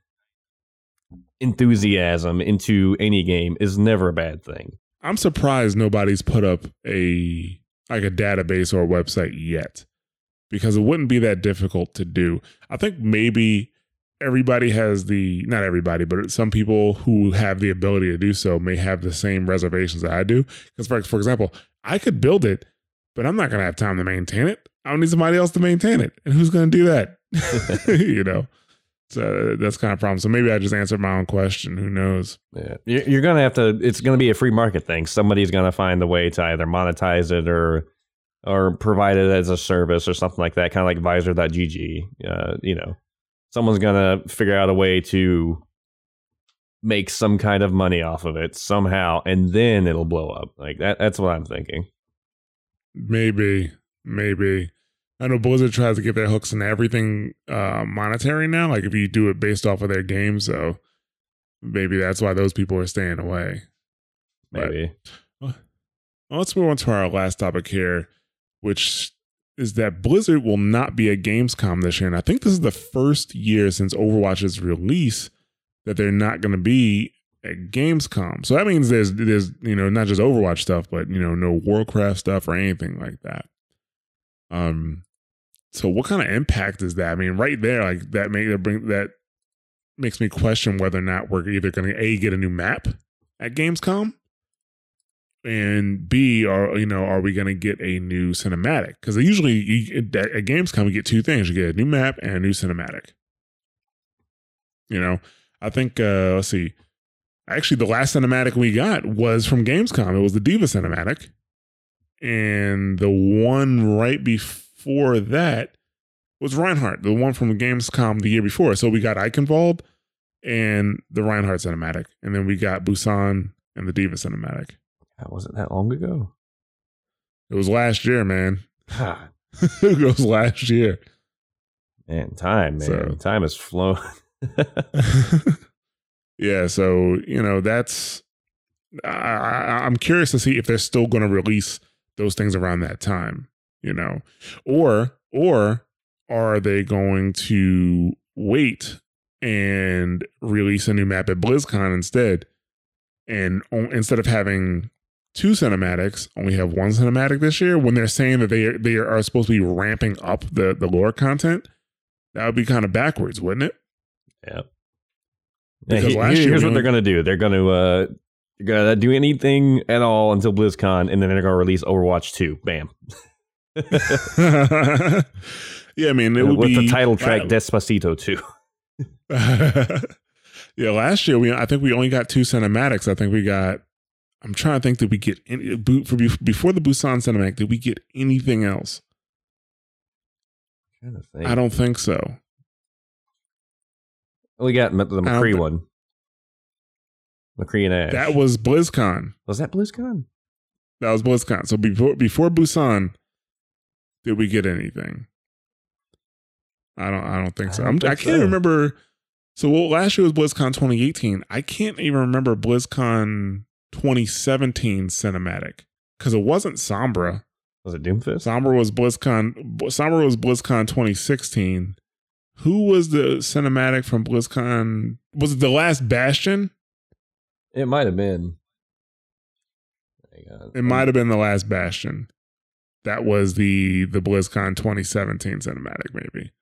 enthusiasm into any game is never a bad thing. I'm surprised nobody's put up a like a database or a website yet because it wouldn't be that difficult to do. I think maybe everybody has the not everybody, but some people who have the ability to do so may have the same reservations that I do. Because for for example, I could build it, but I'm not going to have time to maintain it. I don't need somebody else to maintain it, and who's going to do that? you know. So that's kind of a problem. So maybe I just answered my own question. Who knows? Yeah. You- You're gonna have to. It's gonna be a free market thing. Somebody's gonna find a way to either monetize it or or provide it as a service or something like that. Kind of like Visor.gg. Uh, you know, someone's gonna figure out a way to make some kind of money off of it somehow, and then it'll blow up. Like that. That's what I'm thinking. Maybe, maybe. I know Blizzard tries to get their hooks in everything uh, monetary now. Like if you do it based off of their game, so maybe that's why those people are staying away. But- Maybe. Well, let's move on to our last topic here, which is that Blizzard will not be at Gamescom this year. And I think this is the first year since Overwatch's release that they're not going to be at Gamescom. So that means there's there's you know not just Overwatch stuff, but you know no Warcraft stuff or anything like that. Um, so what kind of impact is that? I mean, right there, like that bring that makes me question whether or not we're either going to a get a new map at Gamescom, and B, are you know are we going to get a new cinematic? Because usually you, at at Gamescom you get two things: you get a new map and a new cinematic. You know, I think uh let's see. Actually, the last cinematic we got was from Gamescom. It was the D.Va cinematic, and the one right before that was Reinhardt, the one from Gamescom the year before. So we got Eichenwald and the Reinhardt cinematic, and then we got Busan and the D.Va cinematic. That wasn't that long ago. It was last year, man. It was last year. man, time, man, So- time has flown. yeah, so you know that's. I, I, I'm curious to see if they're still going to release those things around that time, you know, or or are they going to wait and release a new map at BlizzCon instead, and on, instead of having two cinematics, only have one cinematic this year? When they're saying that they are, they are supposed to be ramping up the the lore content, that would be kind of backwards, wouldn't it? Yeah. Because he- last here's what they're gonna do. They're gonna uh, they're gonna do anything at all until BlizzCon, and then they're gonna release Overwatch Two. Bam. yeah, I mean, it would with the title track la- Despacito Two. yeah, last year we I think we only got two cinematics. I think we got. I'm trying to think. Did we get any for before the Busan cinematic? Did we get anything else? I don't think so. We got the McCree one. McCree and Ash. That was BlizzCon. was that BlizzCon. That was BlizzCon. So before before Busan, did we get anything? I don't. I don't think I so. don't I'm, I can't so. remember. So well, last year was BlizzCon 2018. I can't even remember BlizzCon 2017 cinematic because it wasn't Sombra. Was it Doomfist? Sombra was BlizzCon. Sombra was BlizzCon 2016. Who was the cinematic from BlizzCon? Was it the last Bastion? It might have been. It might have been the last Bastion. That was the the BlizzCon 2017 cinematic. Maybe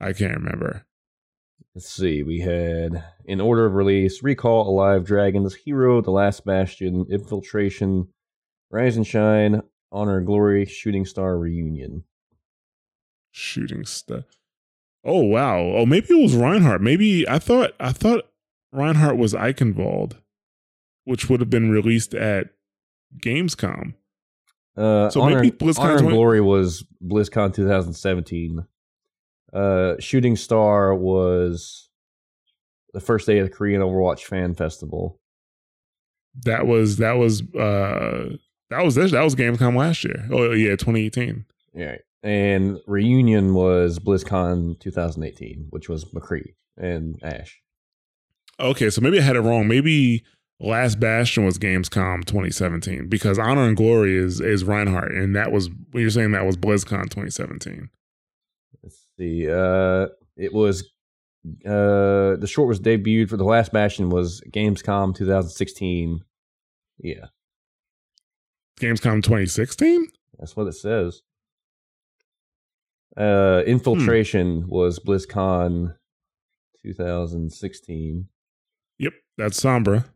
I can't remember. Let's see. We had in order of release: Recall, Alive, Dragons, Hero, The Last Bastion, Infiltration, Rise and Shine, Honor, Glory, Shooting Star, Reunion. Shooting stuff. Oh wow. Oh, maybe it was Reinhardt. Maybe I thought I thought Reinhardt was Eichenwald, which would have been released at Gamescom. Uh, So Honor, maybe BlizzCon Honor and 20 Glory was BlizzCon 2017. Uh, Shooting Star was the first day of the Korean Overwatch Fan Festival. That was that was uh that was this that was Gamescom last year. Oh yeah, 2018. Yeah. And Reunion was BlizzCon 2018, which was McCree and Ash. Okay, so maybe I had it wrong. Maybe Last Bastion was Gamescom 2017 because Honor and Glory is is Reinhardt, and that was when you're saying that was BlizzCon 2017. Let's see. Uh, it was uh, the short was debuted for the last Bastion was Gamescom 2016. Yeah, Gamescom 2016. that's what it says. Uh, Infiltration was BlizzCon 2016. Yep, that's Sombra.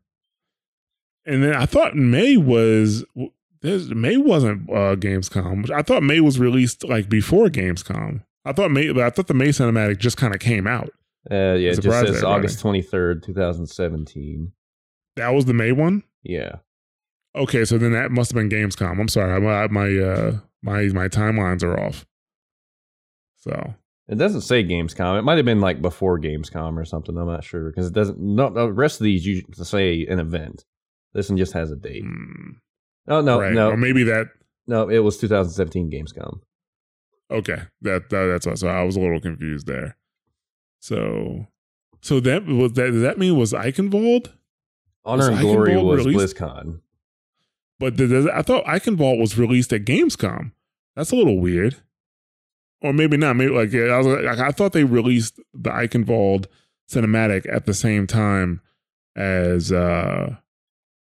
And then I thought Mei was Mei wasn't uh, Gamescom. I thought Mei was released like before Gamescom. I thought Mei I thought the Mei cinematic just kind of came out. Uh, yeah, it just says. August 23rd, 2017. That was the Mei one. Yeah. Okay, so then that must have been Gamescom. I'm sorry, my my uh, my my timelines are off. So It doesn't say Gamescom. It might have been like before Gamescom or something. I'm not sure because it doesn't. No, the rest of these you say an event. This one just has a date. hmm, Oh no, right, no, or maybe that. no. It was 2017 Gamescom. Okay, that, that that's what. So I was a little confused there. So, so that was that. Does that mean was Eichenwald? Honor and Was Glory Eichenwald was released? BlizzCon. But the, the- I thought Eichenwald was released at Gamescom. That's a little weird. Or maybe not. Maybe like I was like I thought they released the Eichenwald cinematic at the same time as uh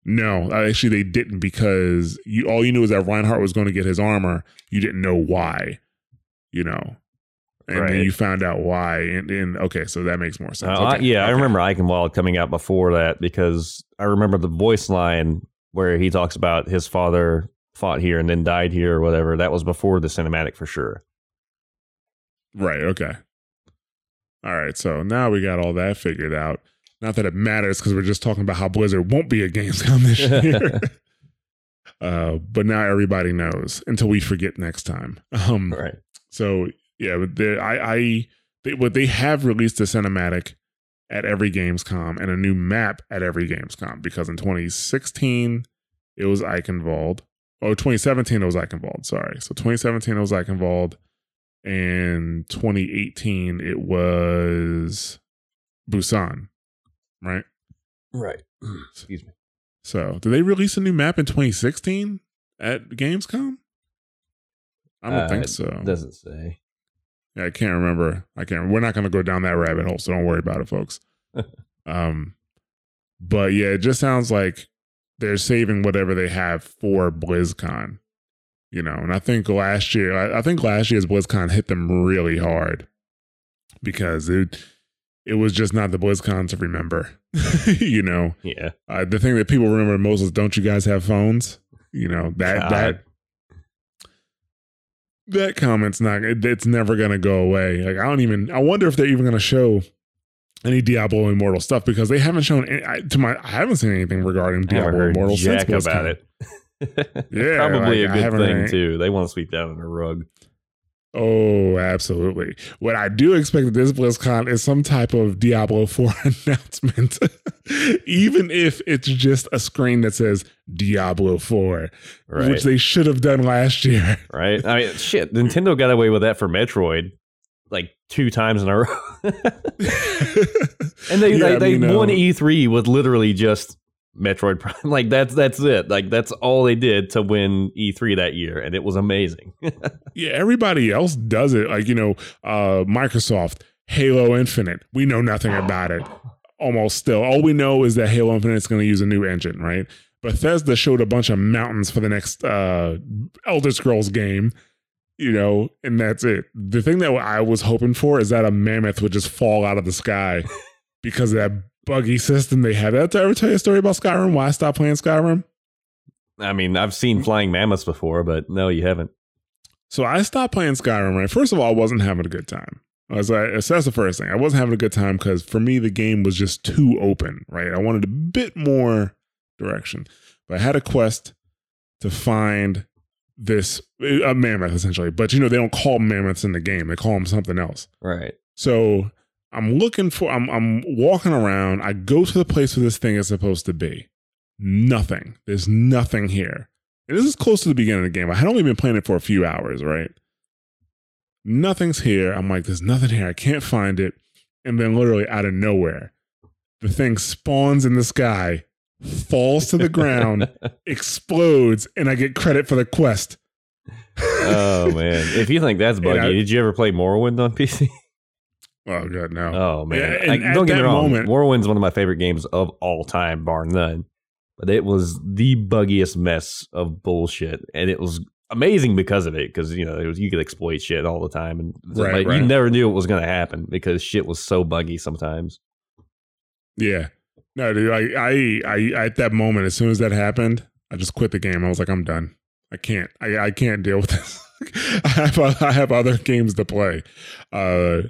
no, actually they didn't because you all you knew is that Reinhardt was going to get his armor. You didn't know why, you know. And then you found out why and, and okay, so that makes more Uh, sense. I- Okay, yeah, I remember Eichenwald coming out before that because I remember the voice line where he talks about his father fought here and then died here or whatever. That was before the cinematic for sure. Right. Okay. All right. So now we got all that figured out. Not that it matters because we're just talking about how Blizzard won't be at Gamescom this year. uh, but now everybody knows until we forget next time. Um, Right. So yeah, but they, I, I, they, but they have released a cinematic at every Gamescom and a new map at every Gamescom because in 2016 it was Eichenwald. Oh, 2017 it was Eichenwald. Sorry. So 2017 it was Eichenwald, and 2018 it was Busan. Right. Right. Excuse me. So did they release a new map in 2016 at Gamescom? I don't Uh, think so. Doesn't say. Yeah, I can't remember. I can't. We're not going to go down that rabbit hole, so don't worry about it, folks. um, but yeah, it just sounds like they're saving whatever they have for BlizzCon. You know, and I think last year, I, I think last year's BlizzCon hit them really hard because it it was just not the BlizzCon to remember. you know, Yeah. uh, the thing that people remember most is, "Don't you guys have phones?" You know that God. that that comment's not it, it's never gonna go away like i don't even i wonder if they're even gonna show any diablo immortal stuff because they haven't shown any, I, to my i haven't seen anything regarding diablo immortal since about it. Yeah, Probably like, a good thing too. They want to sweep that under the rug. Oh absolutely what i do expect at this blizzcon is some type of diablo 4 announcement even if it's just a screen that says diablo 4 Right. which they should have done last year right. I mean, shit. Nintendo got away with that for Metroid like two times in a row. And they Yeah, they, I mean, won uh, E3 with literally just Metroid Prime. Like that's that's it. Like that's all they did to win E3 that year, and it was amazing. Yeah, everybody else does it. Like, you know, uh Microsoft, Halo Infinite. We know nothing about it. Almost still. All we know is that Halo Infinite is going to use a new engine, right? Bethesda showed a bunch of mountains for the next uh, Elder Scrolls game, you know, and that's it. The thing that I was hoping for is that a mammoth would just fall out of the sky because of that buggy system they have. Did I ever tell you a story about Skyrim? Why I stopped playing Skyrim? I mean, I've seen flying mammoths before, but no, you haven't. So I stopped playing Skyrim, right? First of all, I wasn't having a good time. As I was like, so that's the first thing. I wasn't having a good time because for me, the game was just too open, right? I wanted a bit more direction. But I had a quest to find this a mammoth essentially. But you know, they don't call mammoths in the game. They call them something else. Right. So I'm looking for I'm I'm walking around. I go to the place where this thing is supposed to be. Nothing. There's nothing here. And this is close to the beginning of the game. I had only been playing it for a few hours, right? Nothing's here. I'm like, there's nothing here. I can't find it. And then literally out of nowhere, the thing spawns in the sky, falls to the ground, explodes, and I get credit for the quest. oh man! If you think that's buggy, I, did you ever play Morrowind on PC? Oh god, no. Oh man! Yeah, and don't get me wrong. moment- Morrowind's one of my favorite games of all time, bar none. But it was the buggiest mess of bullshit, and it was amazing because of it. Because you know, it was you could exploit shit all the time, and Right, like, right. you never knew what was going to happen because shit was so buggy sometimes. Yeah. No, dude, I, I, I, at that moment, as soon as that happened, I just quit the game. I was like, I'm done. I can't, I, I can't deal with this. I have, I have other games to play. Uh,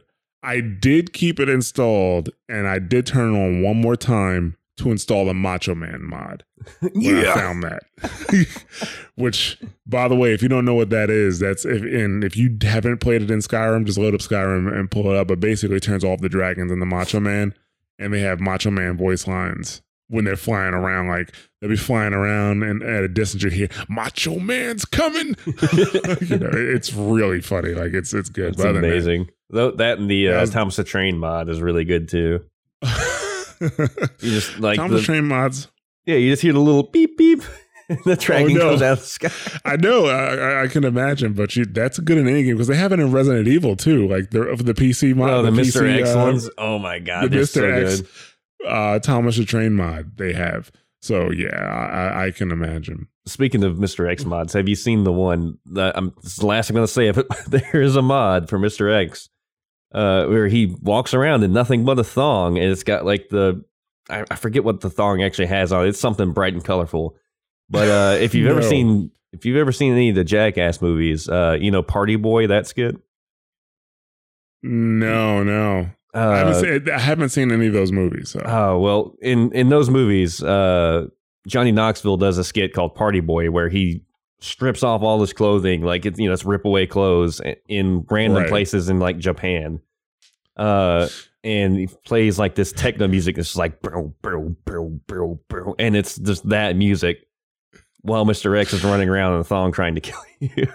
I did keep it installed and I did turn it on one more time to install the Macho Man mod when I found that. Which, by the way, if you don't know what that is, that's if and if you haven't played it in Skyrim, just load up Skyrim and pull it up. But basically, turns off the dragons and the Macho Man, and they have Macho Man voice lines when they're flying around. Like they'll be flying around, and at a distance you hear Macho Man's coming. you know, it's really funny. Like it's it's good. It's But other than that- amazing. Though that and the uh, Thomas the Train mod is really good too. You just like Thomas the, Train mods. yeah, you just hear the little beep beep. and the dragon no. comes out of the sky. I know, I, I- can imagine, but you, that's good in any game because they have it in Resident Evil too, like the of the PC mod, Oh, the, Mr. PC, X uh, ones. Oh my god, the Mr. so X, good. uh, Thomas the Train mod they have. So yeah, I, I can imagine. Speaking of Mr. X mods, have you seen the one that I'm the last I'm gonna say of it? there is a mod for Mr. X uh where he walks around in nothing but a thong and it's got like the I, I forget what the thong actually has on it. It's something bright and colorful. But uh if you've ever seen if you've ever seen any of the Jackass movies, uh, you know, Party Boy, that skit. No, no, I, Uh, haven't seen, I haven't seen any of those movies. So. Oh well, in in those movies, uh, Johnny Knoxville does a skit called Party Boy where he strips off all his clothing, like it's you know it's rip away clothes in random Right. places in like Japan. Uh, and he plays like this techno music. It's just like bro, bro, bro, bro, bro, and it's just that music while Mister X is running around in a thong trying to kill you.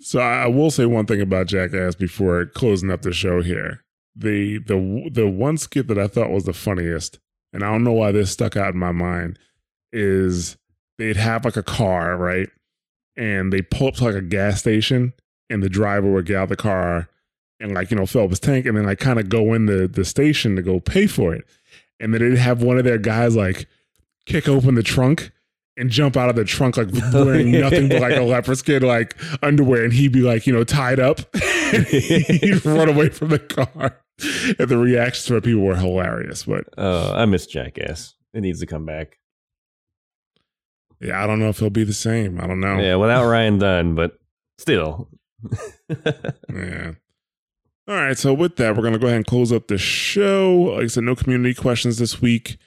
So I I will say one thing about Jackass before closing up the show here. The the the one skit that I thought was the funniest, and I don't know why this stuck out in my mind, is they'd have like a car, right? And they pull up to like a gas station and the driver would get out of the car and like, you know, fill up his tank and then like kind of go in the, the station to go pay for it. And then they'd have one of their guys like kick open the trunk and jump out of the trunk like wearing nothing but like a leopard skin like underwear and he'd be like you know tied up and he'd run away from the car and the reactions from people were hilarious but uh, I miss Jackass. It needs to come back. Yeah i don't know if he'll be the same i don't know Yeah, without Ryan Dunn, but still. Yeah. All right. So with that, we're gonna go ahead and close up the show. Like I said, no community questions this week.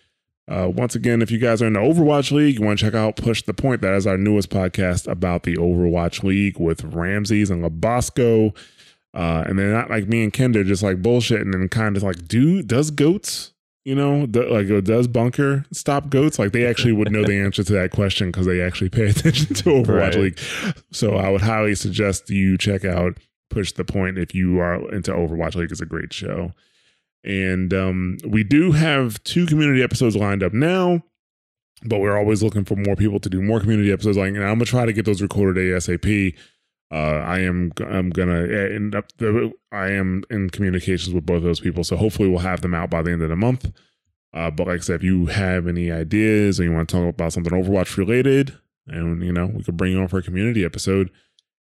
Uh, once again, if you guys are in the Overwatch League, you want to check out Push the Point. That is our newest podcast about the Overwatch League with Ramses and Labasco. Uh, and they're not like me and Ken, they're just like bullshitting and kind of like, do does goats, you know, do, like uh, does bunker stop goats? Like they actually would know the answer to that question because they actually pay attention to Overwatch Right. League. So I would highly suggest you check out Push the Point if you are into Overwatch League. It's a great show. And um, we do have two community episodes lined up now, but we're always looking for more people to do more community episodes. Like, and I'm gonna try to get those recorded ASAP. Uh, I am I'm gonna end up the I am in communications with both of those people, so hopefully we'll have them out by the end of the month. Uh, but like I said, if you have any ideas or you want to talk about something Overwatch related, and you know, we could bring you on for a community episode.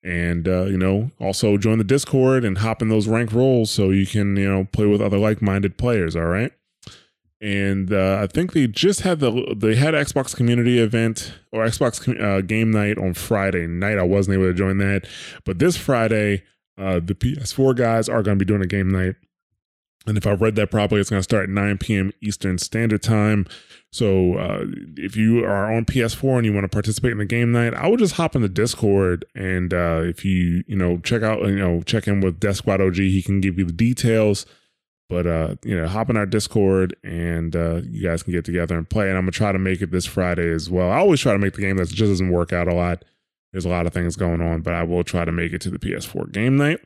And uh, you know, also join the Discord and hop in those rank roles so you can you know play with other like-minded players. All right. And uh, I think they just had the they had Xbox community event or Xbox uh, game night on Friday night. I wasn't able to join that, but this Friday, uh, the PS4 guys are going to be doing a game night. And if I read that properly, it's going to start at 9 p.m. Eastern Standard Time. So uh, if you are on PS4 and you want to participate in the game night, I would just hop in the Discord and uh, if you you know check out you know check in with Death Squad OG, he can give you the details. But uh, you know, hop in our Discord and uh, you guys can get together and play. And I'm gonna try to make it this Friday as well. I always try to make the game that just doesn't work out a lot. There's a lot of things going on, but I will try to make it to the PS4 game night.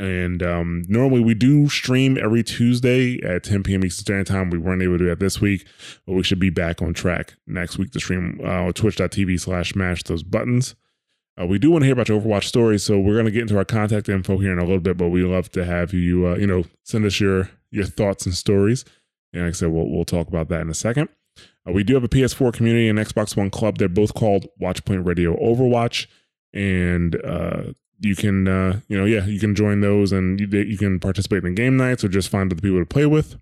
And um, normally we do stream every Tuesday at 10 p.m. Eastern Time. We weren't able to do that this week, but we should be back on track next week to stream uh, on twitch.tv slash mash those buttons. Uh, we do want to hear about your Overwatch stories, so we're going to get into our contact info here in a little bit. But we love to have you, uh, you know, send us your your thoughts and stories. And like I said, we'll we'll talk about that in a second. Uh, we do have a PS4 community and Xbox One club. They're both called Watchpoint Radio Overwatch, and uh, you can, uh, you know, yeah, you can join those and you, you can participate in game nights or just find other people to play with.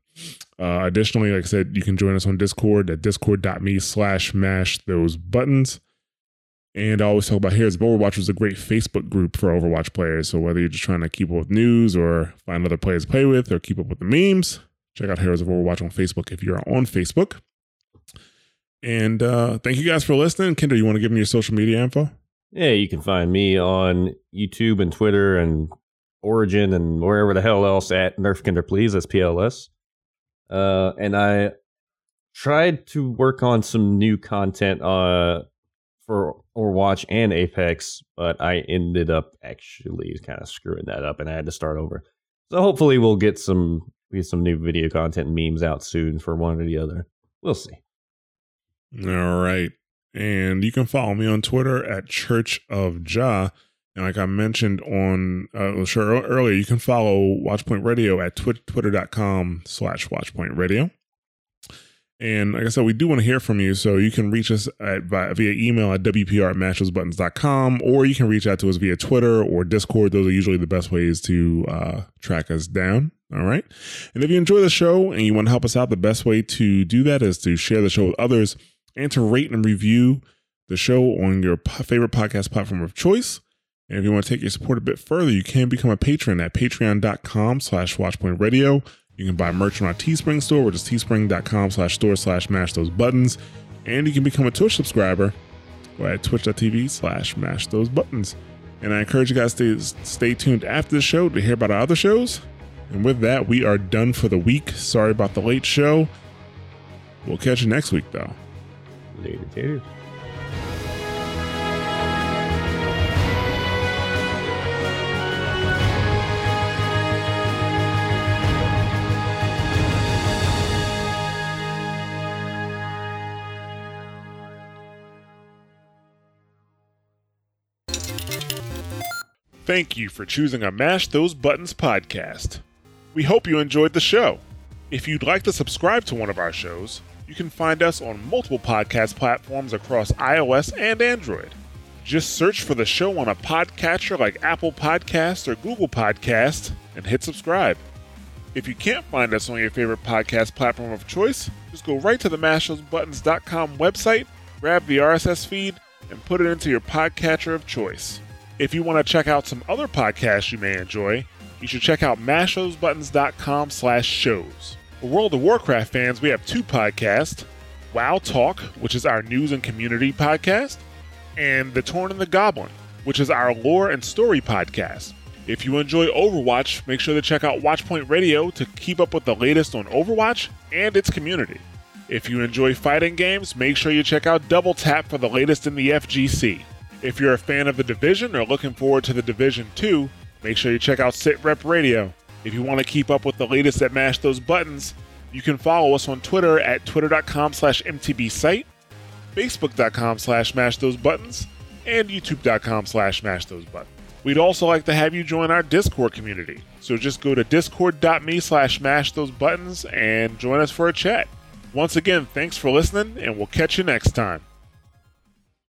Uh, additionally, like I said, you can join us on Discord at discord.me slash mash those buttons. And I always talk about Heroes of Overwatch is a great Facebook group for Overwatch players. So whether you're just trying to keep up with news or find other players to play with or keep up with the memes, check out Heroes of Overwatch on Facebook if you're on Facebook. And uh, thank you guys for listening. Kendra, you want to give me your social media info? Yeah, you can find me on YouTube and Twitter and Origin and wherever the hell else at Nerf Kendra Please. That's PLS. Uh, and I tried to work on some new content uh, for Overwatch and Apex, but I ended up actually kind of screwing that up and I had to start over. So hopefully we'll get some get some new video content memes out soon for one or the other. We'll see. All right. And you can follow me on Twitter at Church of Jah. And like I mentioned on uh, sure earlier, you can follow Watchpoint Radio at tw- twitter.com slash Watchpoint Radio. And like I said, we do want to hear from you. So you can reach us at, via, via email at wpr at mashthosebuttons.com, or you can reach out to us via Twitter or Discord. Those are usually the best ways to uh, track us down. All right. And if you enjoy the show and you want to help us out, the best way to do that is to share the show with others and to rate and review the show on your favorite podcast platform of choice. And if you want to take your support a bit further, you can become a patron at patreon.com slash watchpointradio. You can buy merch from our Teespring store, which is teespring.com slash store slash mash those buttons. And you can become a Twitch subscriber at twitch.tv slash mash those buttons. And I encourage you guys to stay tuned after the show to hear about our other shows. And with that, we are done for the week. Sorry about the late show. We'll catch you next week, though. Later, later. Thank you for choosing a Mash Those Buttons podcast. We hope you enjoyed the show. If you'd like to subscribe to one of our shows, you can find us on multiple podcast platforms across iOS and Android. Just search for the show on a podcatcher like Apple Podcasts or Google Podcasts and hit subscribe. If you can't find us on your favorite podcast platform of choice, just go right to the mashthosebuttons.com website, grab the RSS feed, and put it into your podcatcher of choice. If you want to check out some other podcasts you may enjoy, you should check out mashthosebuttons.com slash shows. For World of Warcraft fans, we have two podcasts WoW Talk, which is our news and community podcast, and The Torn and the Goblin, which is our lore and story podcast. If you enjoy Overwatch, make sure to check out Watchpoint Radio to keep up with the latest on Overwatch and its community. If you enjoy fighting games, make sure you check out Double Tap for the latest in the FGC. If you're a fan of The Division or looking forward to The Division 2, make sure you check out Sit Rep Radio. If you want to keep up with the latest at Mash Those Buttons, you can follow us on Twitter at twitter.com slash mtbsite, facebook.com slash mash those buttons, and youtube.com slash mash those buttons. We'd also like to have you join our Discord community. So just go to discord.me slash smash those buttons and join us for a chat. Once again, thanks for listening, and we'll catch you next time.